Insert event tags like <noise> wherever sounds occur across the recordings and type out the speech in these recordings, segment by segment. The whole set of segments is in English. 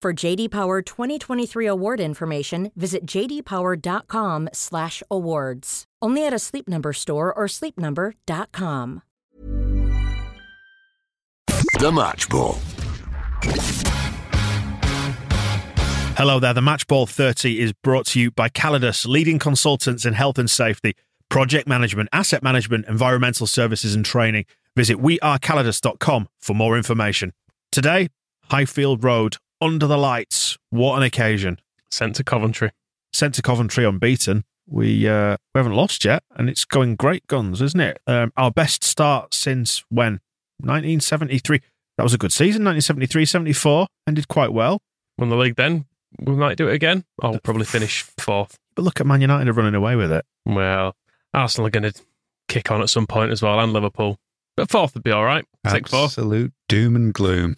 For JD Power 2023 award information, visit jdpower.com/awards. Only at a Sleep Number store or sleepnumber.com. The Match Ball. Hello there. The Match Ball 30 is brought to you by Callidus, leading consultants in health and safety, project management, asset management, environmental services, and training. Visit wearecallidus.com for more information. Today, Highfield Road, under the lights. What an occasion. Sent to Coventry. Sent to Coventry unbeaten. We uh, we haven't lost yet, and it's going great guns, isn't it? Um, our best start since when? 1973. That was a good season. 1973 74 ended quite well. Won the league then. We might do it again. I'll probably finish fourth. But look at Man United are running away with it. Well, Arsenal are going to kick on at some point as well, and Liverpool. But fourth would be all right. Take fourth. Absolute doom and gloom.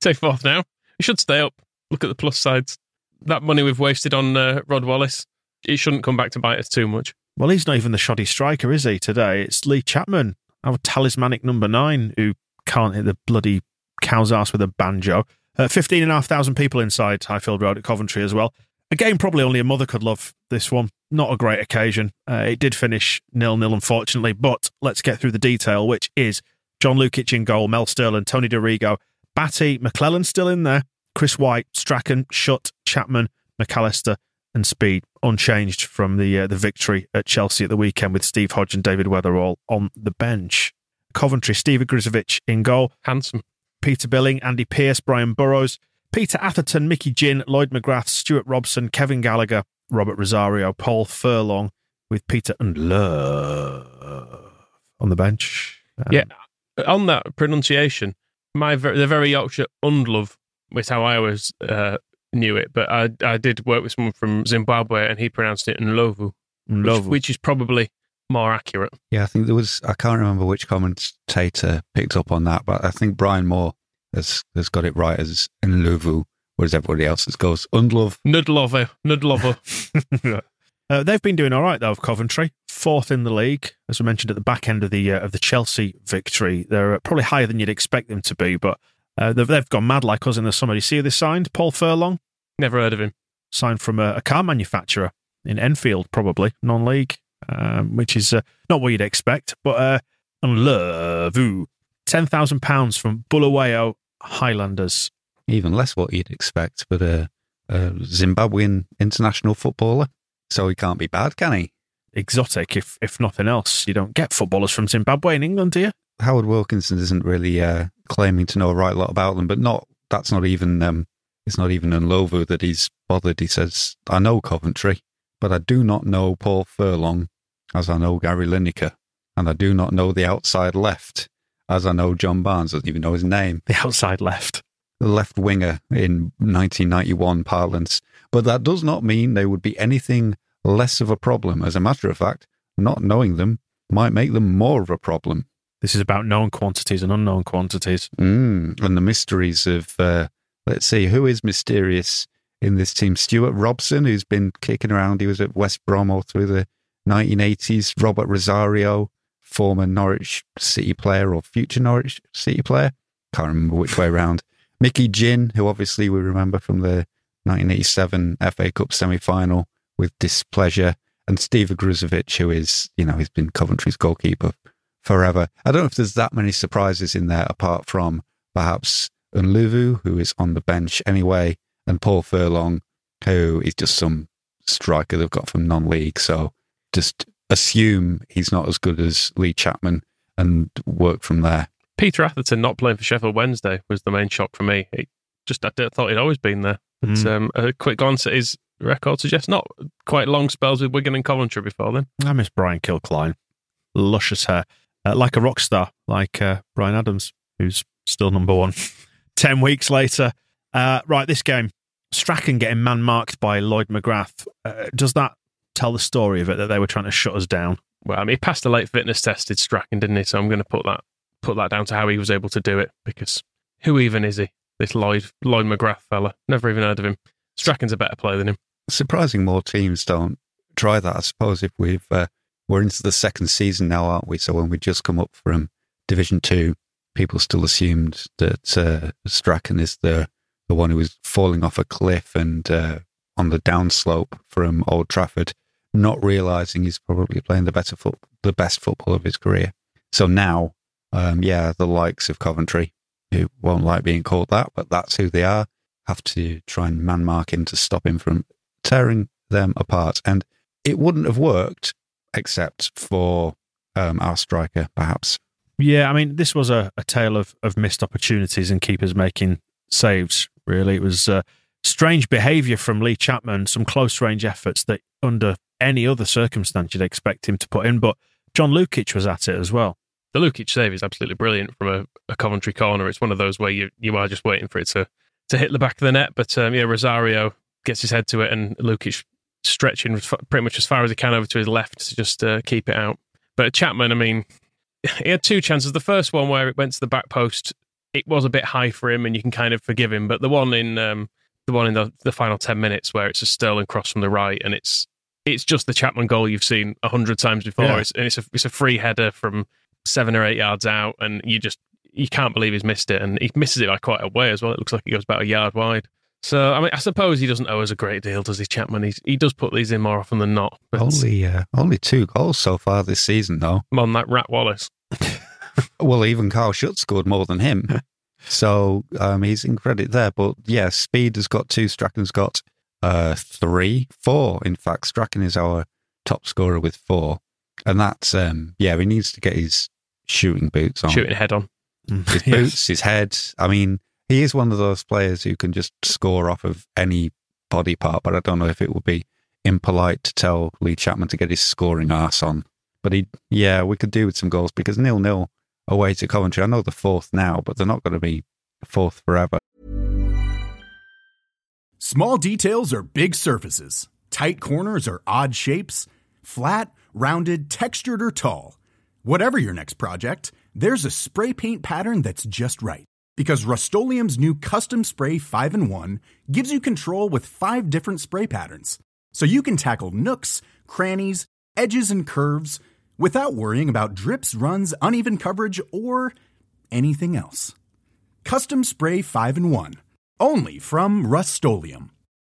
Take fourth now. We should stay up. Look at the plus sides. That money we've wasted on uh, Rod Wallace, it shouldn't come back to bite us too much. Well, he's not even the shoddy striker, is he, today? It's Lee Chapman, our talismanic number nine, who can't hit the bloody cow's ass with a banjo. Uh, 15,500 people inside Highfield Road at Coventry as well. A game probably only a mother could love this one. Not a great occasion. Uh, it did finish nil-nil, unfortunately, but let's get through the detail, which is John Lukic in goal, Mel Sterland, Tony Dorigo, Batty, McClelland still in there, Chris White, Strachan, Shutt, Chapman, McAllister, and Speed, unchanged from the uh, the victory at Chelsea at the weekend with Steve Hodge and David Weatherall on the bench. Coventry, Steve Ogrizovic in goal, Handsome. Peter Billing, Andy Pearce, Brian Borrows, Peter Atherton, Mickey Gynn, Lloyd McGrath, Stuart Robson, Kevin Gallagher, Robert Rosario, Paul Furlong, with Peter Ndlovu on the bench. Um, Yeah, on that pronunciation, my ver- the very Yorkshire Undlove was how I always uh, knew it, but I I did work with someone from Zimbabwe and he pronounced it Nlovu, which, Nlovu. which is probably more accurate. Yeah, I think there was, I can't remember which commentator picked up on that, but I think Brian Moore has, has got it right as Nluvu, whereas everybody else has goes Undlove. Nudlover, Nudlover. <laughs> Uh, they've been doing all right though. Of Coventry, fourth in the league, as we mentioned at the back end of the uh, of the Chelsea victory. They're uh, probably higher than you'd expect them to be, but uh, they've, they've gone mad like us in the summer. You see who they signed? Paul Furlong, Never heard of him. signed from a, a car manufacturer in Enfield, probably non-league, um, which is uh, not what you'd expect. But uh, Nlevu, ten thousand pounds from Bulawayo Highlanders. Even less what you'd expect, but a, a Zimbabwean international footballer. So he can't be bad, can he? Exotic, if if nothing else. You don't get footballers from Zimbabwe in England, do you? Howard Wilkinson isn't really uh, claiming to know a right lot about them, but not that's not even um, it's not even Nlovu that he's bothered. He says, "I know Coventry, but I do not know Paul Furlong, as I know Gary Lineker, and I do not know the outside left, as I know John Barnes doesn't even know his name, The outside left. the left winger in 1991 parlance. But that does not mean they would be anything less of a problem. As a matter of fact, not knowing them might make them more of a problem." This is about known quantities and unknown quantities. Mm, and the mysteries of, uh, let's see, who is mysterious in this team? Stuart Robson, who's been kicking around. He was at West Brom all through the 1980s. Robert Rosario, former Norwich City player or future Norwich City player. Can't remember which way around. Mickey Gynn, who obviously we remember from the 1987 FA Cup semi final with displeasure. And Steve Ogrizovic, who is, you know, he's been Coventry's goalkeeper forever. I don't know if there's that many surprises in there apart from perhaps Unluvu, who is on the bench anyway, and Paul Furlong, who is just some striker they've got from non-league. So just assume he's not as good as Lee Chapman and work from there. Peter Atherton not playing for Sheffield Wednesday was the main shock for me. It just I thought he'd always been there. But, um, a quick glance at his record suggests not quite long spells with Wigan and Coventry before then. I miss Brian Kilcline. Luscious hair. Uh, like a rock star, like uh, Bryan Adams, who's still number one. <laughs> 10 weeks later. Uh, right, this game. Strachan getting man marked by Lloyd McGrath. Uh, does that tell the story of it that they were trying to shut us down? Well, I mean, he passed the late fitness test, did Strachan, didn't he? So I'm going to put that put that down to how he was able to do it because who even is he? This Lloyd Lloyd McGrath fella. Never even heard of him. Strachan's a better player than him. Surprising more teams don't try that. I suppose if we've uh, we're into the second season now, aren't we? So when we just come up from Division Two, people still assumed that uh, Strachan is the the one who was falling off a cliff and uh, on the downslope from Old Trafford, not realizing he's probably playing the better foot, the best football of his career. So now, um, yeah, the likes of Coventry, who won't like being called that, but that's who they are, have to try and man mark him to stop him from tearing them apart. And it wouldn't have worked except for um, our striker, perhaps. Yeah, I mean, this was a, a tale of, of missed opportunities and keepers making saves, really. It was uh, strange behaviour from Lee Chapman, some close range efforts that under any other circumstance you'd expect him to put in, but John Lukic was at it as well. The Lukic save is absolutely brilliant from a, a Coventry corner. It's one of those where you, you are just waiting for it to, to hit the back of the net. But um, yeah, Rosario gets his head to it and Lukic stretching pretty much as far as he can over to his left to just uh, keep it out. But Chapman, I mean, <laughs> he had two chances. The first one where it went to the back post, it was a bit high for him, and you can kind of forgive him. But the one in um, the one in the, the final ten minutes where it's a Sterland cross from the right, and it's it's just the Chapman goal you've seen a hundred times before. Yeah. It's, and it's a it's a free header from seven or eight yards out, and you just you can't believe he's missed it, and he misses it by quite a way as well. It looks like it goes about a yard wide. So I mean, I suppose he doesn't owe us a great deal, does he, Chapman? He's, he does put these in more often than not. Only uh, only two goals so far this season, though. on that Rat Wallace. <laughs> Well, even Carl Shutt's scored more than him. <laughs> so um, he's in credit there. But yeah, Speed has got two, Strachan's got uh, three, four. In fact, Strachan is our top scorer with four. And that's, um, yeah, he needs to get his shooting boots on. shooting head on. His <laughs> boots, his head. I mean, he is one of those players who can just score off of any body part, but I don't know if it would be impolite to tell Lee Chapman to get his scoring arse on. But he, yeah, we could do with some goals because nil nil away to Coventry. I know the fourth now, but they're not going to be fourth forever. Small details are big surfaces. Tight corners are odd shapes. Flat, rounded, textured, or tall. Whatever your next project, there's a spray paint pattern that's just right. Because Rust new Custom Spray 5 in 1 gives you control with five different spray patterns. So you can tackle nooks, crannies, edges, and curves without worrying about drips, runs, uneven coverage, or anything else. Custom Spray 5 in 1. Only from Rust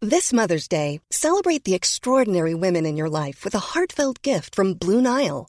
This Mother's Day, celebrate the extraordinary women in your life with a heartfelt gift from Blue Nile.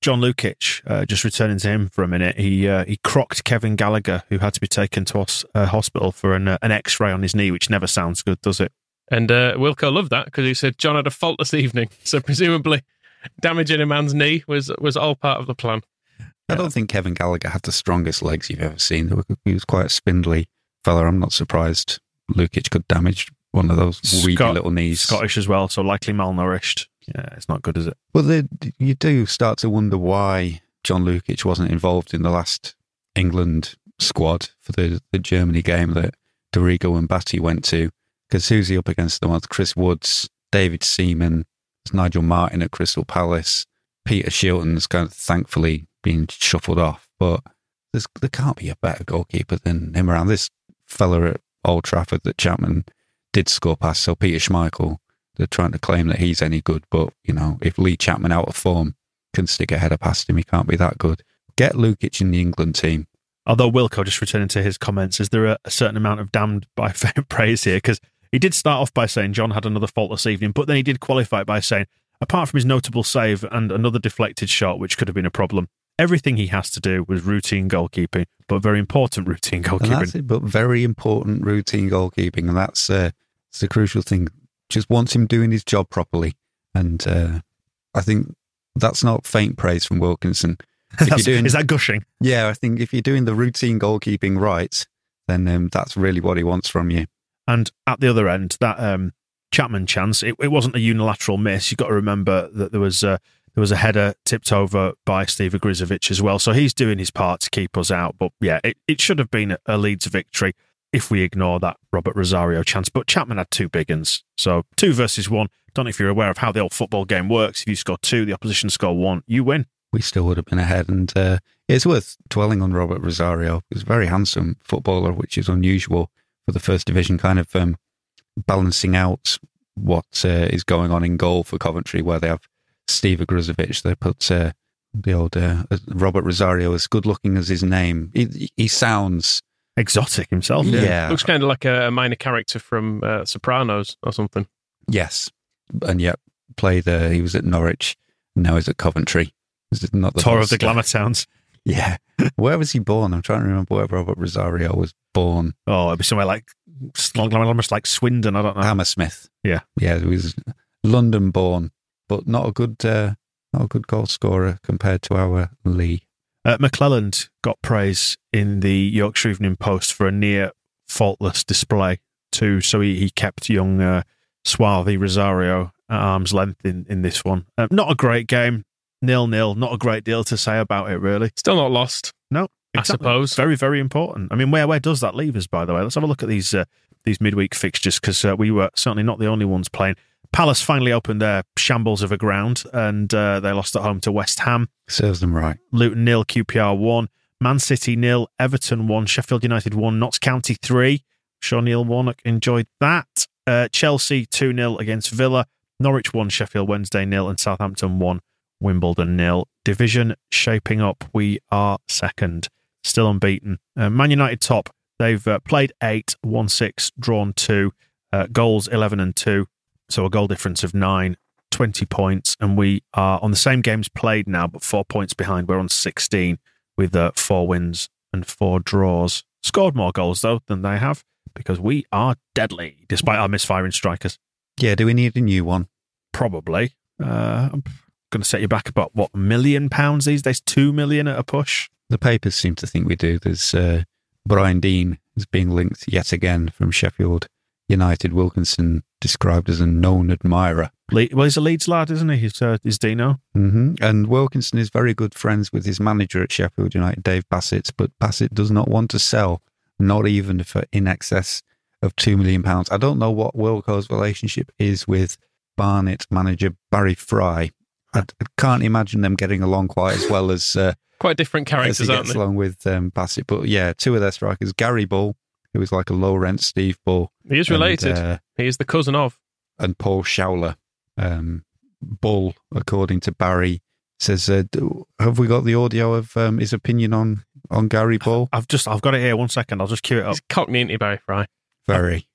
John Lukic, uh, just returning to him for a minute, he uh, he crocked Kevin Gallagher, who had to be taken to hos- uh, hospital for an, uh, an X ray on his knee, which never sounds good, does it? And uh, Wilco loved that because he said John had a faultless evening. <laughs> So presumably, damaging a man's knee was was all part of the plan. I don't think Kevin Gallagher had the strongest legs you've ever seen. He was quite a spindly fella. I'm not surprised Lukic could damage one of those weedy Scot- little knees. Scottish as well, so likely malnourished. Yeah, it's not good, is it? Well, the, you do start to wonder why John Lukic wasn't involved in the last England squad for the, the Germany game that Dorigo and Batty went to. Because who's he up against The them? Chris Woods, David Seaman, Nigel Martyn at Crystal Palace, Peter Shilton's kind of thankfully being shuffled off. But there can't be a better goalkeeper than him around. This fella at Old Trafford that Chapman did score past, so Peter Schmeichel, they're trying to claim that he's any good. But, you know, if Lee Chapman out of form can stick a header past him, he can't be that good. Get Lukic in the England team. Although Wilco, just returning to his comments, is there a, a certain amount of damned <laughs> by praise here? Because he did start off by saying John had another faultless evening, but then he did qualify it by saying, apart from his notable save and another deflected shot, which could have been a problem, everything he has to do was routine goalkeeping, but very important routine goalkeeping. it, but very important routine goalkeeping. And that's, uh, that's the crucial thing. Just wants him doing his job properly. And uh, I think that's not faint praise from Wilkinson. <laughs> If you're doing, is that gushing? yeah, I think if you're doing the routine goalkeeping right, then um, that's really what he wants from you. And at the other end, that um, Chapman chance, it, it wasn't a unilateral miss. You've got to remember that there was a, there was a header tipped over by Steve Ogrizovic as well. So he's doing his part to keep us out. But yeah, it, it should have been a, a Leeds victory if we ignore that Robert Rosario chance. But Chapman had two big uns. So two versus one. Don't know if you're aware of how the old football game works. If you score two, the opposition score one, you win. we still would have been ahead. And uh, it's worth dwelling on Robert Rosario. He's a very handsome footballer, which is unusual for the first division, kind of um, balancing out what uh, is going on in goal for Coventry, where they have Steve Ogrizovic. They put uh, the old uh, Robert Rosario as good looking as his name. He, he sounds Exotic himself. yeah, Looks kind of like a, a minor character from uh, Sopranos or something. yes, and yet played. Uh, he was at Norwich. Now he's at Coventry. This is not the Tour of the Glamour Towns. <laughs> Yeah. Where was he born? I'm trying to remember where Robert Rosario was born. Oh, it'd be somewhere like almost like Swindon. I don't know. Hammersmith. Yeah. Yeah, he was London born, but not a good uh, not a good goal scorer compared to our Lee. Uh, McClelland got praise in the Yorkshire Evening Post for a near faultless display too. So he, he kept young uh, Swarthy Rosario at arm's length in, in this one. Uh, not a great game, nil nil. Not a great deal to say about it really. Still not lost. No, I suppose. very very important. I mean, where where does that leave us? By the way, let's have a look at these uh, these midweek fixtures because uh, we were certainly not the only ones playing. Palace finally opened their shambles of a ground and uh, they lost at home to West Ham. Serves them right. Luton nil, QPR one, Man City nil, Everton one, Sheffield United one, Notts County three. Sure, Neil Warnock enjoyed that. Uh, Chelsea two 0 against Villa, Norwich one, Sheffield Wednesday nil, and Southampton one, Wimbledon nil. Division shaping up. We are second, still unbeaten. Uh, Man United top. They've uh, played eight, won six, drawn two, uh, goals eleven and two. So a goal difference of nine. 20 points, and we are on the same games played now, but four points behind. We're on 16 with uh, four wins and four draws. Scored more goals, though, than they have because we are deadly, despite our misfiring strikers. Yeah, do we need a new one? Probably. Uh, I'm going to set you back about, what, million pounds these days? Two million at a push? The papers seem to think we do. There's uh, Brian Deane is being linked yet again from Sheffield United. Wilkinson described as a known admirer. Le- well, he's a Leeds lad, isn't he? He's, uh, he's Dino. hmm And Wilkinson is very good friends with his manager at Sheffield United, Dave Bassett, but Bassett does not want to sell, not even for in excess of £2 million. I don't know what Wilco's relationship is with Barnet manager Barry Fry. I, I can't imagine them getting along quite as well as, uh, Quite different as he characters, aren't gets they? along with um, Bassett. But yeah, two of their strikers, Gary Bull, who is like a low rent Steve Bull. He is and, related. uh, he is the cousin of. and Paul Showler. Um, Bull, according to Barry, says, uh, d- "Have we got the audio of um, his opinion on on Gary Bull?" I've just, I've got it here. One second. I'll just cue it up. He's cockney, isn't he, Barry Fry? Very.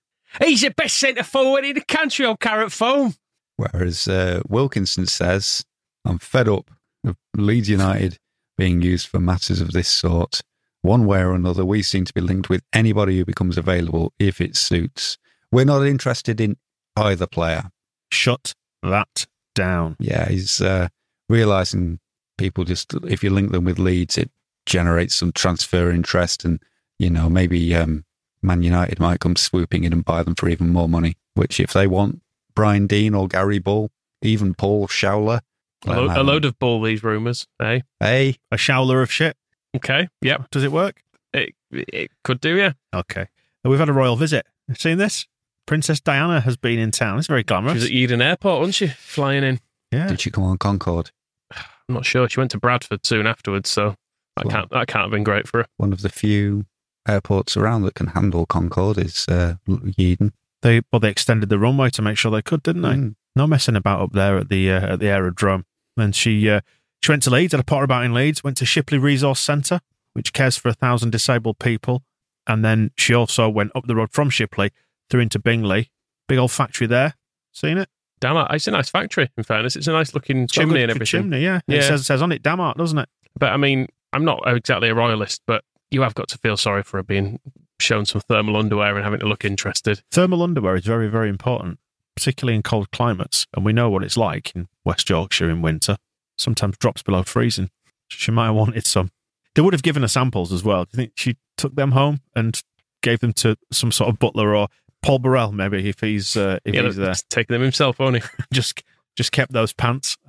He's the best centre forward in the country on carrot foam. Whereas uh, Wilkinson says, "I'm fed up of Leeds United being used for matters of this sort. One way or another, we seem to be linked with anybody who becomes available if it suits. We're not interested in either player." Shut that down. Yeah, he's uh, realizing people just if you link them with Leeds, it generates some transfer interest, and you know maybe um, Man United might come swooping in and buy them for even more money. which if they want Brian Deane or Gary Bull, even Paul Showler, A, lo- a load of ball these rumours, eh? Hey, A showler of shit. Okay, yep. Does it work? It, it could do, yeah. Okay. Uh, We've had a royal visit. Seen this? Princess Diana has been in town. It's very She glamorous. was at Yeadon Airport, wasn't she? Flying in. yeah. did she come on Concorde? I'm not sure. She went to Bradford soon afterwards, so that Well- can't that can't have been great for her. One of the few airports around that can handle Concorde is uh, Yeadon. They well, they extended the runway to make sure they could, didn't they? Mm. No messing about up there at the uh, at the aerodrome. And she uh, she went to Leeds, had a potter about in Leeds, went to Shipley Resource Centre, which cares for a thousand disabled people, and then she also went up the road from Shipley through into Bingley, big old factory there. Seen it? Damn it, it's a nice factory. In fairness, it's a nice looking It's chimney and everything. Chimney, yeah. Yeah. It says says on it Damart, doesn't it? But I mean, I'm not exactly a royalist, but you have got to feel sorry for her being shown some thermal underwear and having to look interested. Thermal underwear is very, very important, particularly in cold climates. And we know what it's like in West Yorkshire in winter. Sometimes drops below freezing. She might have wanted some. They would have given her samples as well. Do you think she took them home and gave them to some sort of butler or Paul Burrell, maybe, if he's uh, if Yeah, he's there? he's taking them himself, won't he? <laughs> Just just kept those pants <laughs>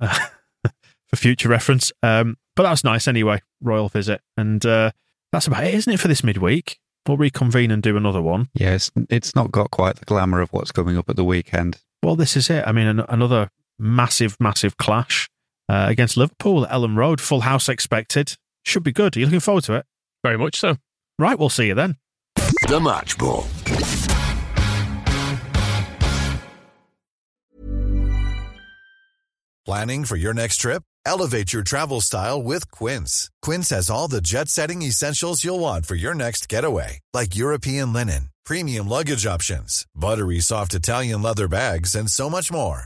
for future reference. Um, but that's nice anyway. Royal visit, and uh, that's about it, isn't it, for this midweek? We'll reconvene and do another one. Yes, it's not got quite the glamour of what's coming up at the weekend. Well, this is it. I mean, an- another massive, massive clash uh, against Liverpool at Elland Road. Full house expected. Should be good. Are you looking forward to it? Very much so. Right, we'll see you then. The Match Ball. Planning for your next trip? Elevate your travel style with Quince. Quince has all the jet setting essentials you'll want for your next getaway, like European linen, premium luggage options, buttery soft Italian leather bags, and so much more.